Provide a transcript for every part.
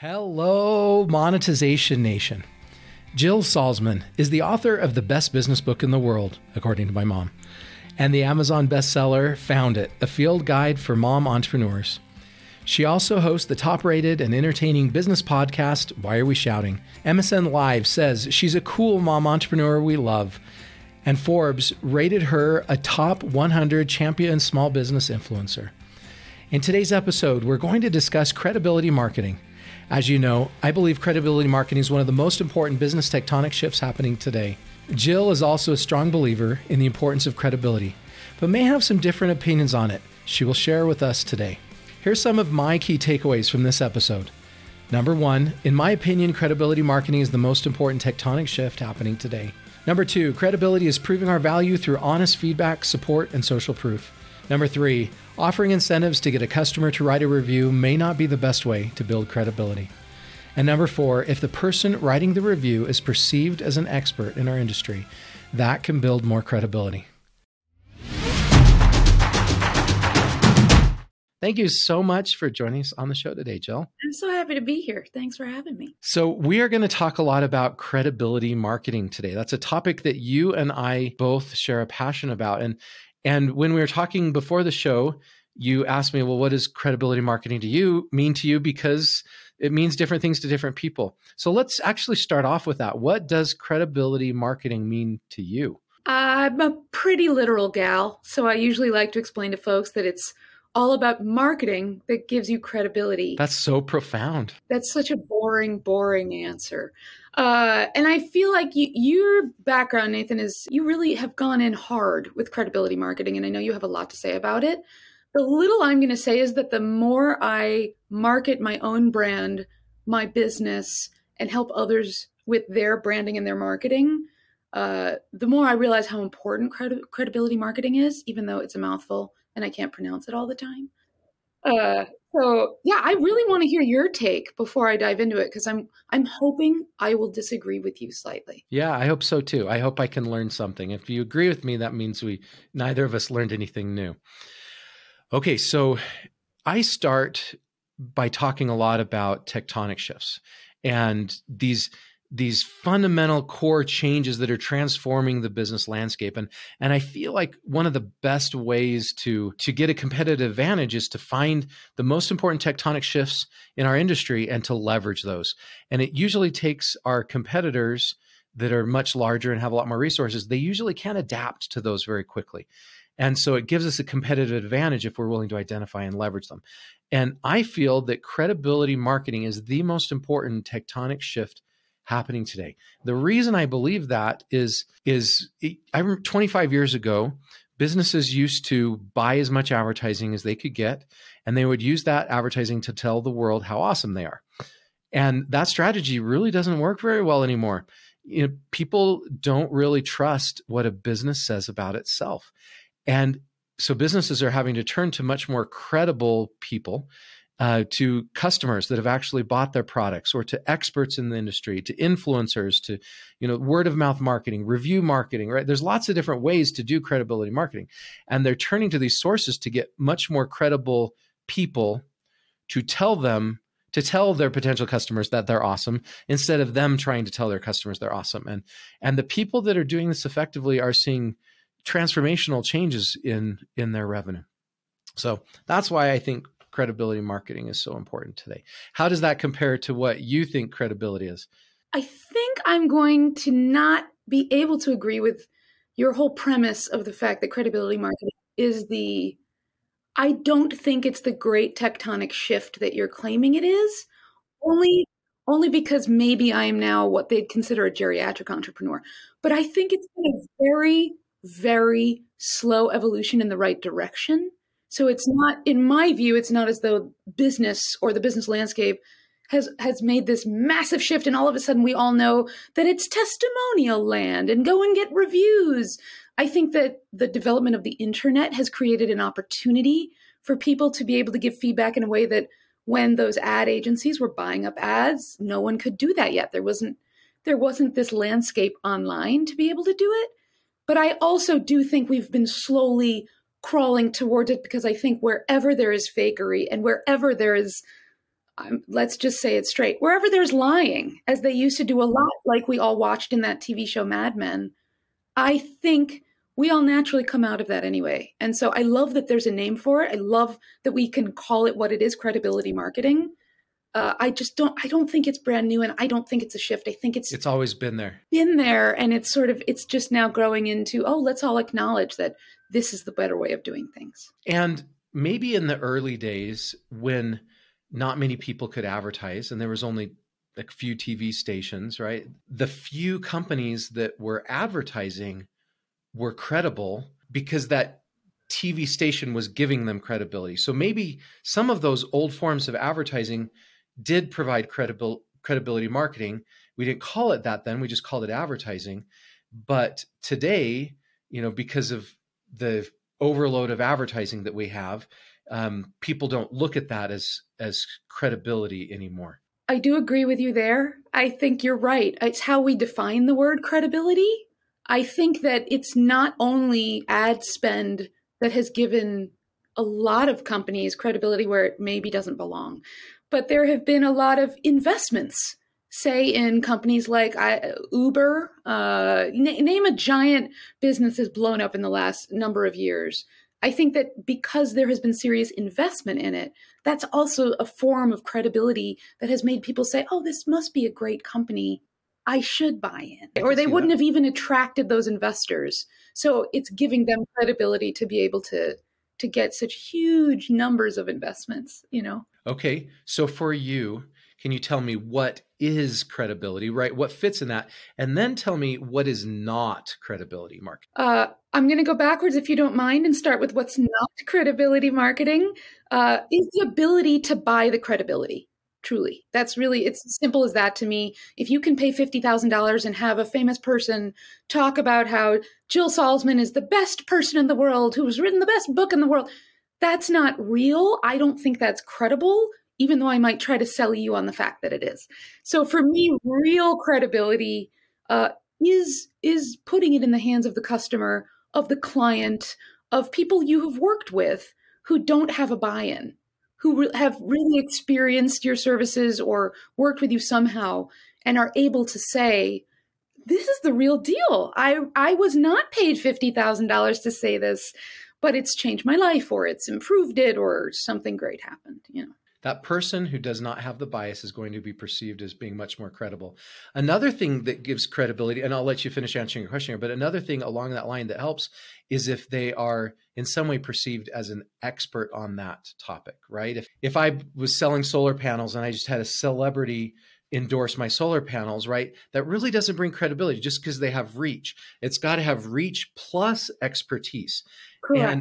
Hello, Monetization Nation. Jill Salzman is the author of the best business book in the world, according to my mom, and the Amazon bestseller Found It, a field guide for mom entrepreneurs. She also hosts the top rated and entertaining business podcast, Why Are We Shouting? MSN Live says she's a cool mom entrepreneur we love, and Forbes rated her a top 100 champion small business influencer. In today's episode, we're going to discuss credibility marketing. As you know, I believe credibility marketing is one of the most important business tectonic shifts happening today. Jill is also a strong believer in the importance of credibility, but may have some different opinions on it. She will share with us today. Here's some of my key takeaways from this episode. Number one, in my opinion, credibility marketing is the most important tectonic shift happening today. Number two, credibility is proving our value through honest feedback, support, and social proof. Number three, offering incentives to get a customer to write a review may not be the best way to build credibility. And number four, if the person writing the review is perceived as an expert in our industry, that can build more credibility. Thank you so much for joining us on the show today, Jill. I'm so happy to be here. Thanks for having me. So, we are going to talk a lot about credibility marketing today. That's a topic that you and I both share a passion about. And and when we were talking before the show, you asked me, well, what does credibility marketing to you mean to you? Because it means different things to different people. So let's actually start off with that. What does credibility marketing mean to you? I'm a pretty literal gal. So I usually like to explain to folks that it's all about marketing that gives you credibility. That's so profound. That's such a boring, boring answer. Uh, and I feel like you, your background, Nathan, is you really have gone in hard with credibility marketing, and I know you have a lot to say about it. The little I'm going to say is that the more I market my own brand, my business, and help others with their branding and their marketing, uh, the more I realize how important credi- credibility marketing is, even though it's a mouthful and I can't pronounce it all the time. Uh, so yeah, I really want to hear your take before I dive into it because I'm I'm hoping I will disagree with you slightly. Yeah, I hope so too. I hope I can learn something. If you agree with me, that means we neither of us learned anything new. Okay, so I start by talking a lot about tectonic shifts and these these fundamental core changes that are transforming the business landscape. And and I feel like one of the best ways to to get a competitive advantage is to find the most important tectonic shifts in our industry and to leverage those. And it usually takes our competitors that are much larger and have a lot more resources they usually can't adapt to those very quickly. And so it gives us a competitive advantage if we're willing to identify and leverage them. And I feel that credibility marketing is the most important tectonic shift happening today. The reason I believe that is is I remember 25 years ago, businesses used to buy as much advertising as they could get, and they would use that advertising to tell the world how awesome they are. And that strategy really doesn't work very well anymore. You know, people don't really trust what a business says about itself. And so businesses are having to turn to much more credible people uh, to customers that have actually bought their products or to experts in the industry to influencers to you know word of mouth marketing review marketing right? There's lots of different ways to do credibility marketing. And they're turning to these sources to get much more credible people to tell them to tell their potential customers that they're awesome instead of them trying to tell their customers they're awesome. And and the people that are doing this effectively are seeing transformational changes in in their revenue. So that's why i think credibility marketing is so important today. How does that compare to what you think credibility is? I think I'm going to not be able to agree with your whole premise of the fact that credibility marketing is the I don't think it's the great tectonic shift that you're claiming it is. Only only because maybe I am now what they'd consider a geriatric entrepreneur. But I think it's been a very, very slow evolution in the right direction. So it's not, in my view, it's not as though business or the business landscape has has made this massive shift, and all of a sudden we all know that it's testimonial land and go and get reviews. I think that the development of the internet has created an opportunity for people to be able to give feedback in a way that when those ad agencies were buying up ads, no one could do that yet. There wasn't there wasn't this landscape online to be able to do it. But I also do think we've been slowly crawling towards it because I think wherever there is fakery and wherever there is um, let's just say it straight. Wherever there's lying, as they used to do a lot, like we all watched in that TV show Mad Men, I think we all naturally come out of that anyway. And so I love that there's a name for it. I love that we can call it what it is credibility marketing. Uh, I just don't. I don't think it's brand new, and I don't think it's a shift. I think it's it's always been there, been there, and it's sort of it's just now growing into oh, let's all acknowledge that this is the better way of doing things. And maybe in the early days when not many people could advertise and there was only a few TV stations, right? The few companies that were advertising were credible because that TV station was giving them credibility. So maybe some of those old forms of advertising did provide credible credibility marketing. We didn't call it that then, we just called it advertising. But today, you know, because of the overload of advertising that we have, um, people don't look at that as as credibility anymore. I do agree with you there. I think you're right. It's how we define the word credibility. I think that it's not only ad spend that has given a lot of companies credibility where it maybe doesn't belong, but there have been a lot of investments say in companies like I, Uber, uh, n- name a giant business that's blown up in the last number of years. I think that because there has been serious investment in it, that's also a form of credibility that has made people say, oh, this must be a great company. I should buy in. Or they wouldn't that. have even attracted those investors. So it's giving them credibility to be able to to get such huge numbers of investments, you know. Okay. So for you, can you tell me what is credibility, right? What fits in that? And then tell me what is not credibility marketing. Uh, I'm going to go backwards if you don't mind and start with what's not credibility marketing uh, is the ability to buy the credibility. Truly, that's really it's as simple as that to me. If you can pay fifty thousand dollars and have a famous person talk about how Jill Salzman is the best person in the world who has written the best book in the world, that's not real. I don't think that's credible even though I might try to sell you on the fact that it is. So for me, real credibility uh, is is putting it in the hands of the customer, of the client, of people you have worked with who don't have a buy-in, who re- have really experienced your services or worked with you somehow and are able to say, "This is the real deal. I I was not paid fifty thousand dollars to say this." But it's changed my life, or it's improved it, or something great happened. You know that person who does not have the bias is going to be perceived as being much more credible. Another thing that gives credibility, and I'll let you finish answering your question here, but another thing along that line that helps is if they are in some way perceived as an expert on that topic, right? If if I was selling solar panels and I just had a celebrity endorse my solar panels, right? That really doesn't bring credibility just because they have reach. It's got to have reach plus expertise. Correct.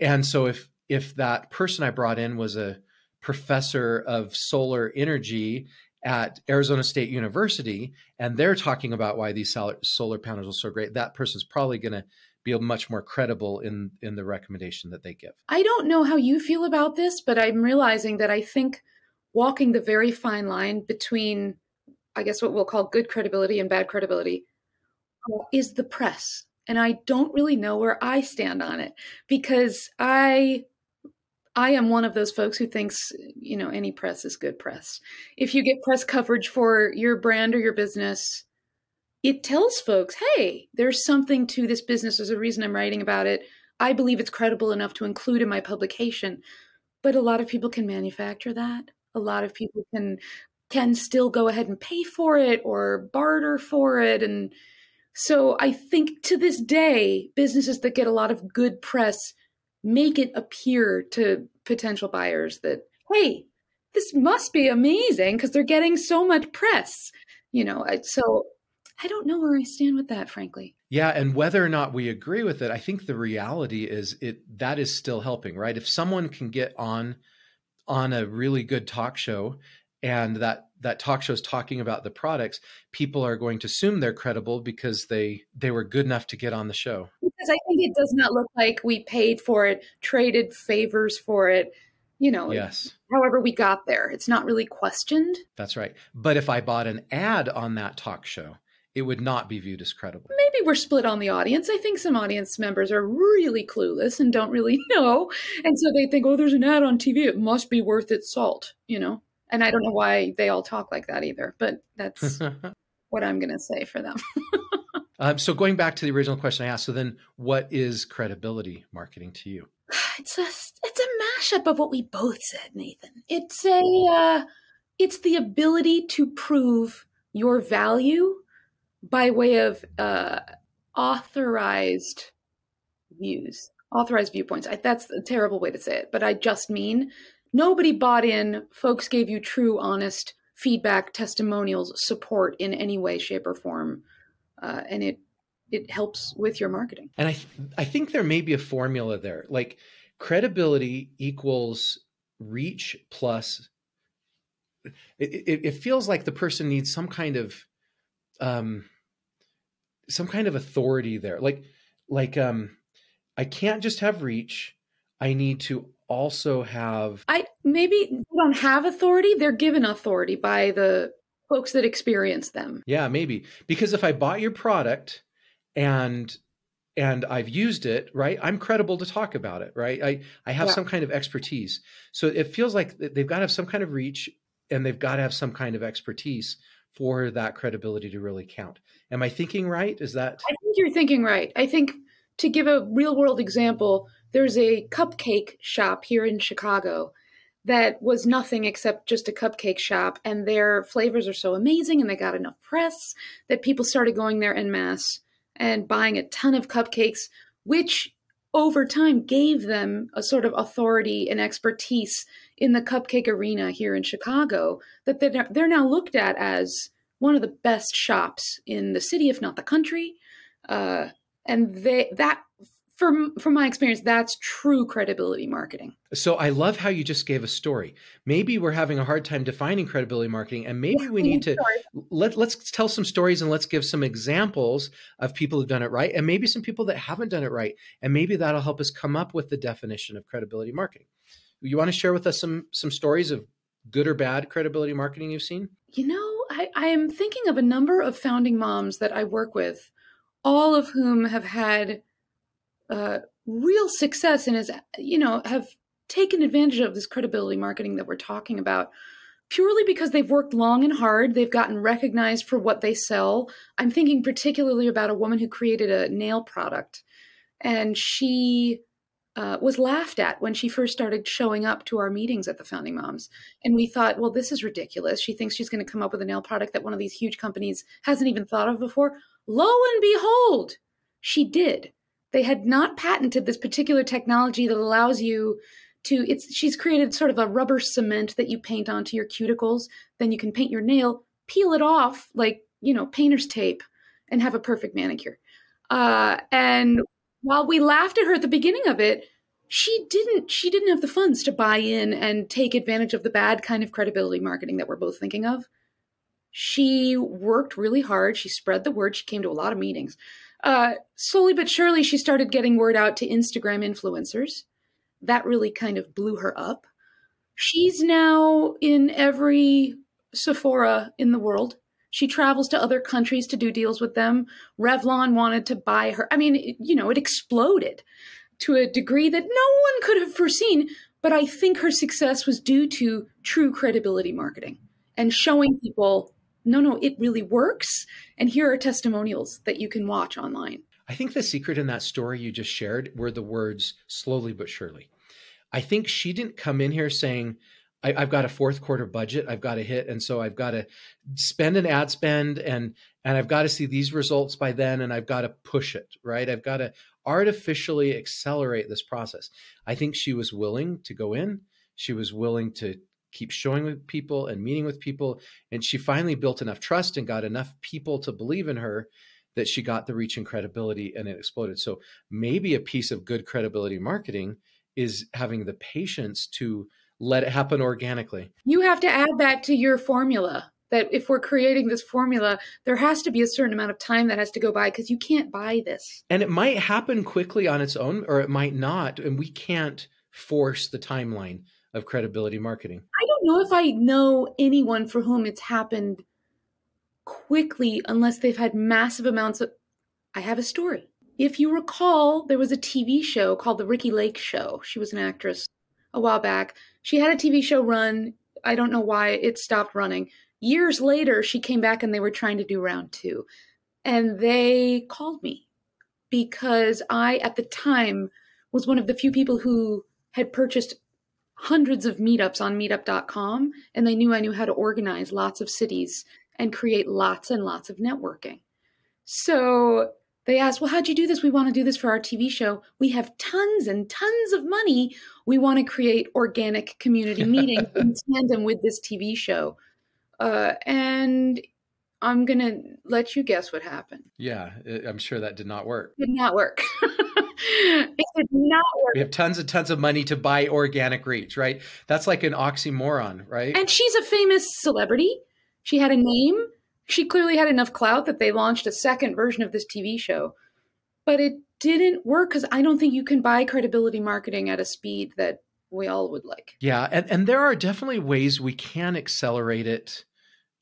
And, and so if if that person I brought in was a professor of solar energy at Arizona State University, and they're talking about why these solar panels are so great, that person's probably going to be much more credible in in the recommendation that they give. I don't know how you feel about this, but I'm realizing that I think walking the very fine line between, I guess, what we'll call good credibility and bad credibility uh, is the press. And I don't really know where I stand on it because I I am one of those folks who thinks, you know, any press is good press. If you get press coverage for your brand or your business, it tells folks, hey, there's something to this business. There's a reason I'm writing about it. I believe it's credible enough to include in my publication. But a lot of people can manufacture that. A lot of people can can still go ahead and pay for it or barter for it and so I think to this day businesses that get a lot of good press make it appear to potential buyers that, hey, this must be amazing because they're getting so much press, you know. So I don't know where I stand with that, frankly. Yeah, and whether or not we agree with it, I think the reality is it that is still helping, right? If someone can get on on a really good talk show and that that talk show is talking about the products, people are going to assume they're credible because they they were good enough to get on the show. Because I it does not look like we paid for it, traded favors for it. You know, yes. However, we got there. It's not really questioned. That's right. But if I bought an ad on that talk show, it would not be viewed as credible. Maybe we're split on the audience. I think some audience members are really clueless and don't really know. And so they think, oh, there's an ad on TV. It must be worth its salt, you know? And I don't know why they all talk like that either, but that's what I'm going to say for them. um, so going back to the original question I asked, so then what is credibility marketing to you? It's a it's a mashup of what we both said, Nathan. It's a uh, it's the ability to prove your value by way of uh, authorized views, authorized viewpoints. I, that's a terrible way to say it, but I just mean nobody bought in. Folks gave you true, honest feedback, testimonials, support in any way, shape, or form, uh, and it it helps with your marketing. And I th- I think there may be a formula there, like credibility equals reach plus. It, it, it feels like the person needs some kind of um, some kind of authority there. Like like um I can't just have reach. I need to also have I maybe they don't have authority, they're given authority by the folks that experience them. Yeah, maybe. Because if I bought your product and and I've used it, right? I'm credible to talk about it, right? I I have yeah. some kind of expertise. So it feels like they've got to have some kind of reach and they've got to have some kind of expertise for that credibility to really count. Am I thinking right? Is that I think you're thinking right. I think to give a real world example, there's a cupcake shop here in Chicago that was nothing except just a cupcake shop and their flavors are so amazing and they got enough press that people started going there en masse and buying a ton of cupcakes which over time gave them a sort of authority and expertise in the cupcake arena here in Chicago that they're, now looked at as one of the best shops in the city, if not the country. Uh, and they that from from my experience that's true credibility marketing. So i love how you just gave a story. Maybe we're having a hard time defining credibility marketing and maybe we need to let, let's tell some stories and let's give some examples of people who've done it right and maybe some people that haven't done it right and maybe that'll help us come up with the definition of credibility marketing. You want to share with us some some stories of good or bad credibility marketing you've seen? You know I, I am thinking of a number of founding moms that i work with all of whom have had uh, real success and has you know have taken advantage of this credibility marketing that we're talking about purely because they've worked long and hard they've gotten recognized for what they sell i'm thinking particularly about a woman who created a nail product and she uh, was laughed at when she first started showing up to our meetings at the Founding Moms. And we thought, well, this is ridiculous. She thinks she's going to come up with a nail product that one of these huge companies hasn't even thought of before. Lo and behold, she did. They had not patented this particular technology that allows you to it's she's created sort of a rubber cement that you paint onto your cuticles, then you can paint your nail, peel it off like, you know, painter's tape and have a perfect manicure. Uh, and while we laughed at her at the beginning of it, she didn't she didn't have the funds to buy in and take advantage of the bad kind of credibility marketing that we're both thinking of. She worked really hard. She spread the word. She came to a lot of meetings. Uh, slowly but surely, she started getting word out to Instagram influencers. That really kind of blew her up. She's now in every Sephora in the world. She travels to other countries to do deals with them. Revlon wanted to buy her. I mean, it, you know, it exploded to a degree that no one could have foreseen. But I think her success was due to true credibility marketing and showing people, no, no, it really works. And here are testimonials that you can watch online. I think the secret in that story you just shared were the words slowly but surely. I think she didn't come in here saying, I, have got a fourth quarter budget I've got to hit, and so I've got to spend an ad spend, and and I've got to see these results by then, and I've got to push it right. I've got to artificially accelerate this process. I think she was willing to go in. She was willing to keep showing with people and meeting with people, and she finally built enough trust and got enough people to believe in her that she got the reach and credibility, and it exploded. So maybe a piece of good credibility marketing is having the patience to let it happen organically. You have to add that to your formula. That if we're creating this formula, there has to be a certain amount of time that has to go by because you can't buy this. And it might happen quickly on its own, or it might not. And we can't force the timeline of credibility marketing. I don't know if I know anyone for whom it's happened quickly unless they've had massive amounts of. I have a story. If you recall, there was a TV show called The Ricki Lake Show. She was an actress a while back. She had a TV show run I don't know why it stopped running. Years later, she came back and they were trying to do round two. And they called me because I, at the time, was one of the few people who had purchased hundreds of meetups on meetup.com and they knew I knew how to organize lots of cities and create lots and lots of networking. So they asked, Well, how'd you do this? We want to do this for our TV show. We have tons and tons of money. We want to create organic community meetings in tandem with this TV show. Uh, and I'm going to let you guess what happened. Yeah, I'm sure that did not work. Did not work. it did not work. We have tons and tons of money to buy organic reach, right? That's like an oxymoron, right? And she's a famous celebrity. She had a name. She clearly had enough clout that they launched a second version of this TV show. But it didn't work because I don't think you can buy credibility marketing at a speed that we all would like. Yeah, and, and there are definitely ways we can accelerate it.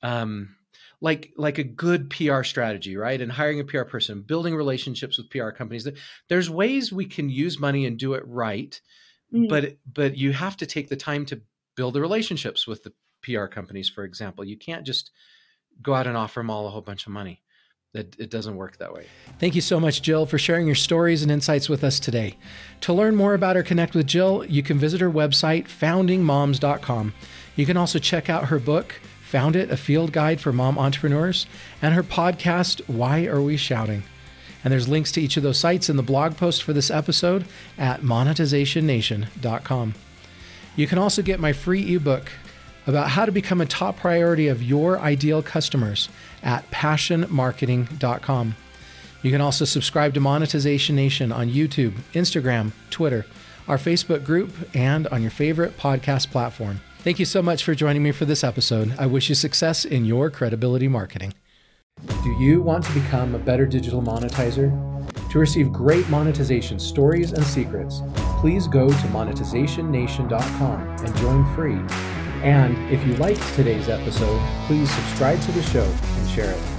Um, like like a good PR strategy, right? And hiring a PR person, building relationships with PR companies. There's ways we can use money and do it right, mm-hmm. but but you have to take the time to build the relationships with the PR companies, for example. You can't just go out and offer them all a whole bunch of money. It, it doesn't work that way. Thank you so much, Jill, for sharing your stories and insights with us today. To learn more about or connect with Jill, you can visit her website, foundingmoms.com. You can also check out her book, Found It, a field guide for mom entrepreneurs, and her podcast, Why Are We Shouting? And there's links to each of those sites in the blog post for this episode at monetizationnation.com. You can also get my free ebook, about how to become a top priority of your ideal customers at passionmarketing.com. You can also subscribe to Monetization Nation on YouTube, Instagram, Twitter, our Facebook group, and on your favorite podcast platform. Thank you so much for joining me for this episode. I wish you success in your credibility marketing. Do you want to become a better digital monetizer? To receive great monetization stories and secrets, please go to monetizationnation.com and join free and if you liked today's episode, please subscribe to the show and share it.